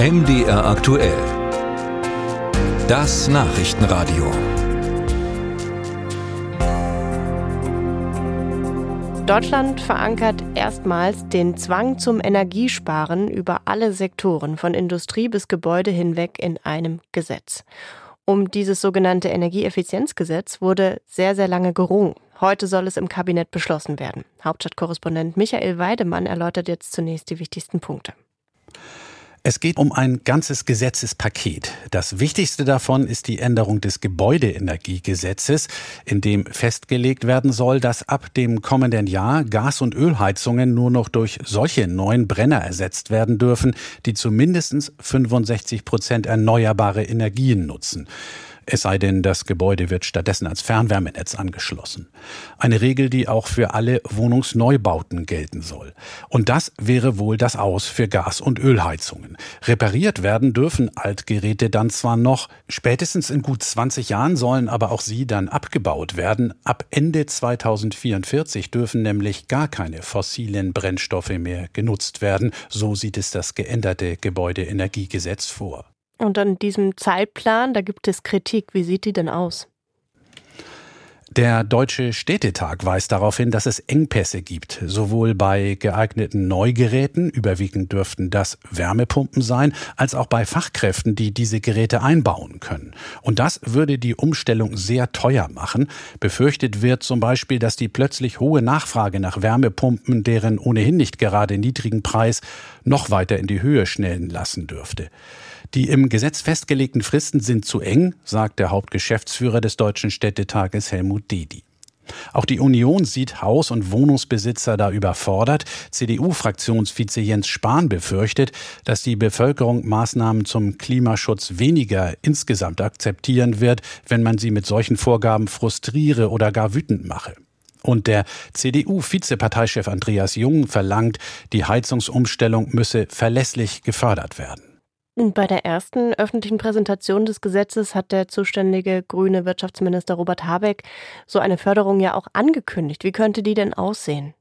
MDR aktuell. Das Nachrichtenradio. Deutschland verankert erstmals den Zwang zum Energiesparen über alle Sektoren von Industrie bis Gebäude hinweg in einem Gesetz. Um dieses sogenannte Energieeffizienzgesetz wurde sehr, sehr lange gerungen. Heute soll es im Kabinett beschlossen werden. Hauptstadtkorrespondent Michael Weidemann erläutert jetzt zunächst die wichtigsten Punkte. Es geht um ein ganzes Gesetzespaket. Das wichtigste davon ist die Änderung des Gebäudeenergiegesetzes, in dem festgelegt werden soll, dass ab dem kommenden Jahr Gas- und Ölheizungen nur noch durch solche neuen Brenner ersetzt werden dürfen, die zumindest 65 Prozent erneuerbare Energien nutzen es sei denn, das Gebäude wird stattdessen als Fernwärmenetz angeschlossen. Eine Regel, die auch für alle Wohnungsneubauten gelten soll. Und das wäre wohl das Aus für Gas- und Ölheizungen. Repariert werden dürfen Altgeräte dann zwar noch, spätestens in gut 20 Jahren sollen aber auch sie dann abgebaut werden. Ab Ende 2044 dürfen nämlich gar keine fossilen Brennstoffe mehr genutzt werden. So sieht es das geänderte Gebäudeenergiegesetz vor. Und an diesem Zeitplan, da gibt es Kritik. Wie sieht die denn aus? Der Deutsche Städtetag weist darauf hin, dass es Engpässe gibt, sowohl bei geeigneten Neugeräten, überwiegend dürften das Wärmepumpen sein, als auch bei Fachkräften, die diese Geräte einbauen können. Und das würde die Umstellung sehr teuer machen. Befürchtet wird zum Beispiel, dass die plötzlich hohe Nachfrage nach Wärmepumpen, deren ohnehin nicht gerade niedrigen Preis, noch weiter in die Höhe schnellen lassen dürfte. Die im Gesetz festgelegten Fristen sind zu eng, sagt der Hauptgeschäftsführer des Deutschen Städtetages Helmut Dedi. Auch die Union sieht Haus- und Wohnungsbesitzer da überfordert. CDU-Fraktionsvize Jens Spahn befürchtet, dass die Bevölkerung Maßnahmen zum Klimaschutz weniger insgesamt akzeptieren wird, wenn man sie mit solchen Vorgaben frustriere oder gar wütend mache. Und der CDU-Vizeparteichef Andreas Jung verlangt, die Heizungsumstellung müsse verlässlich gefördert werden. Bei der ersten öffentlichen Präsentation des Gesetzes hat der zuständige grüne Wirtschaftsminister Robert Habeck so eine Förderung ja auch angekündigt. Wie könnte die denn aussehen?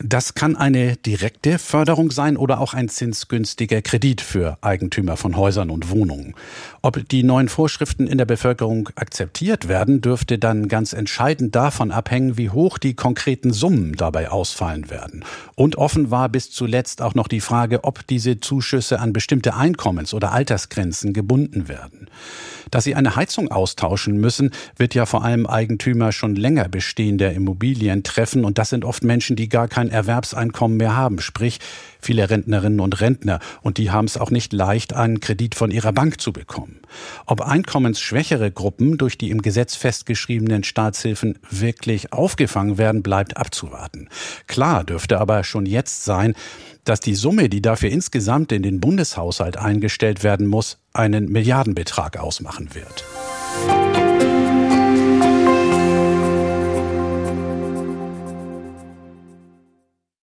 Das kann eine direkte Förderung sein oder auch ein zinsgünstiger Kredit für Eigentümer von Häusern und Wohnungen. Ob die neuen Vorschriften in der Bevölkerung akzeptiert werden, dürfte dann ganz entscheidend davon abhängen, wie hoch die konkreten Summen dabei ausfallen werden. Und offen war bis zuletzt auch noch die Frage, ob diese Zuschüsse an bestimmte Einkommens- oder Altersgrenzen gebunden werden. Dass sie eine Heizung austauschen müssen, wird ja vor allem Eigentümer schon länger bestehender Immobilien treffen und das sind oft Menschen, die gar kein Erwerbseinkommen mehr haben, sprich viele Rentnerinnen und Rentner und die haben es auch nicht leicht, einen Kredit von ihrer Bank zu bekommen. Ob einkommensschwächere Gruppen durch die im Gesetz festgeschriebenen Staatshilfen wirklich aufgefangen werden, bleibt abzuwarten. Klar dürfte aber schon jetzt sein, dass die Summe, die dafür insgesamt in den Bundeshaushalt eingestellt werden muss, einen Milliardenbetrag ausmachen wird.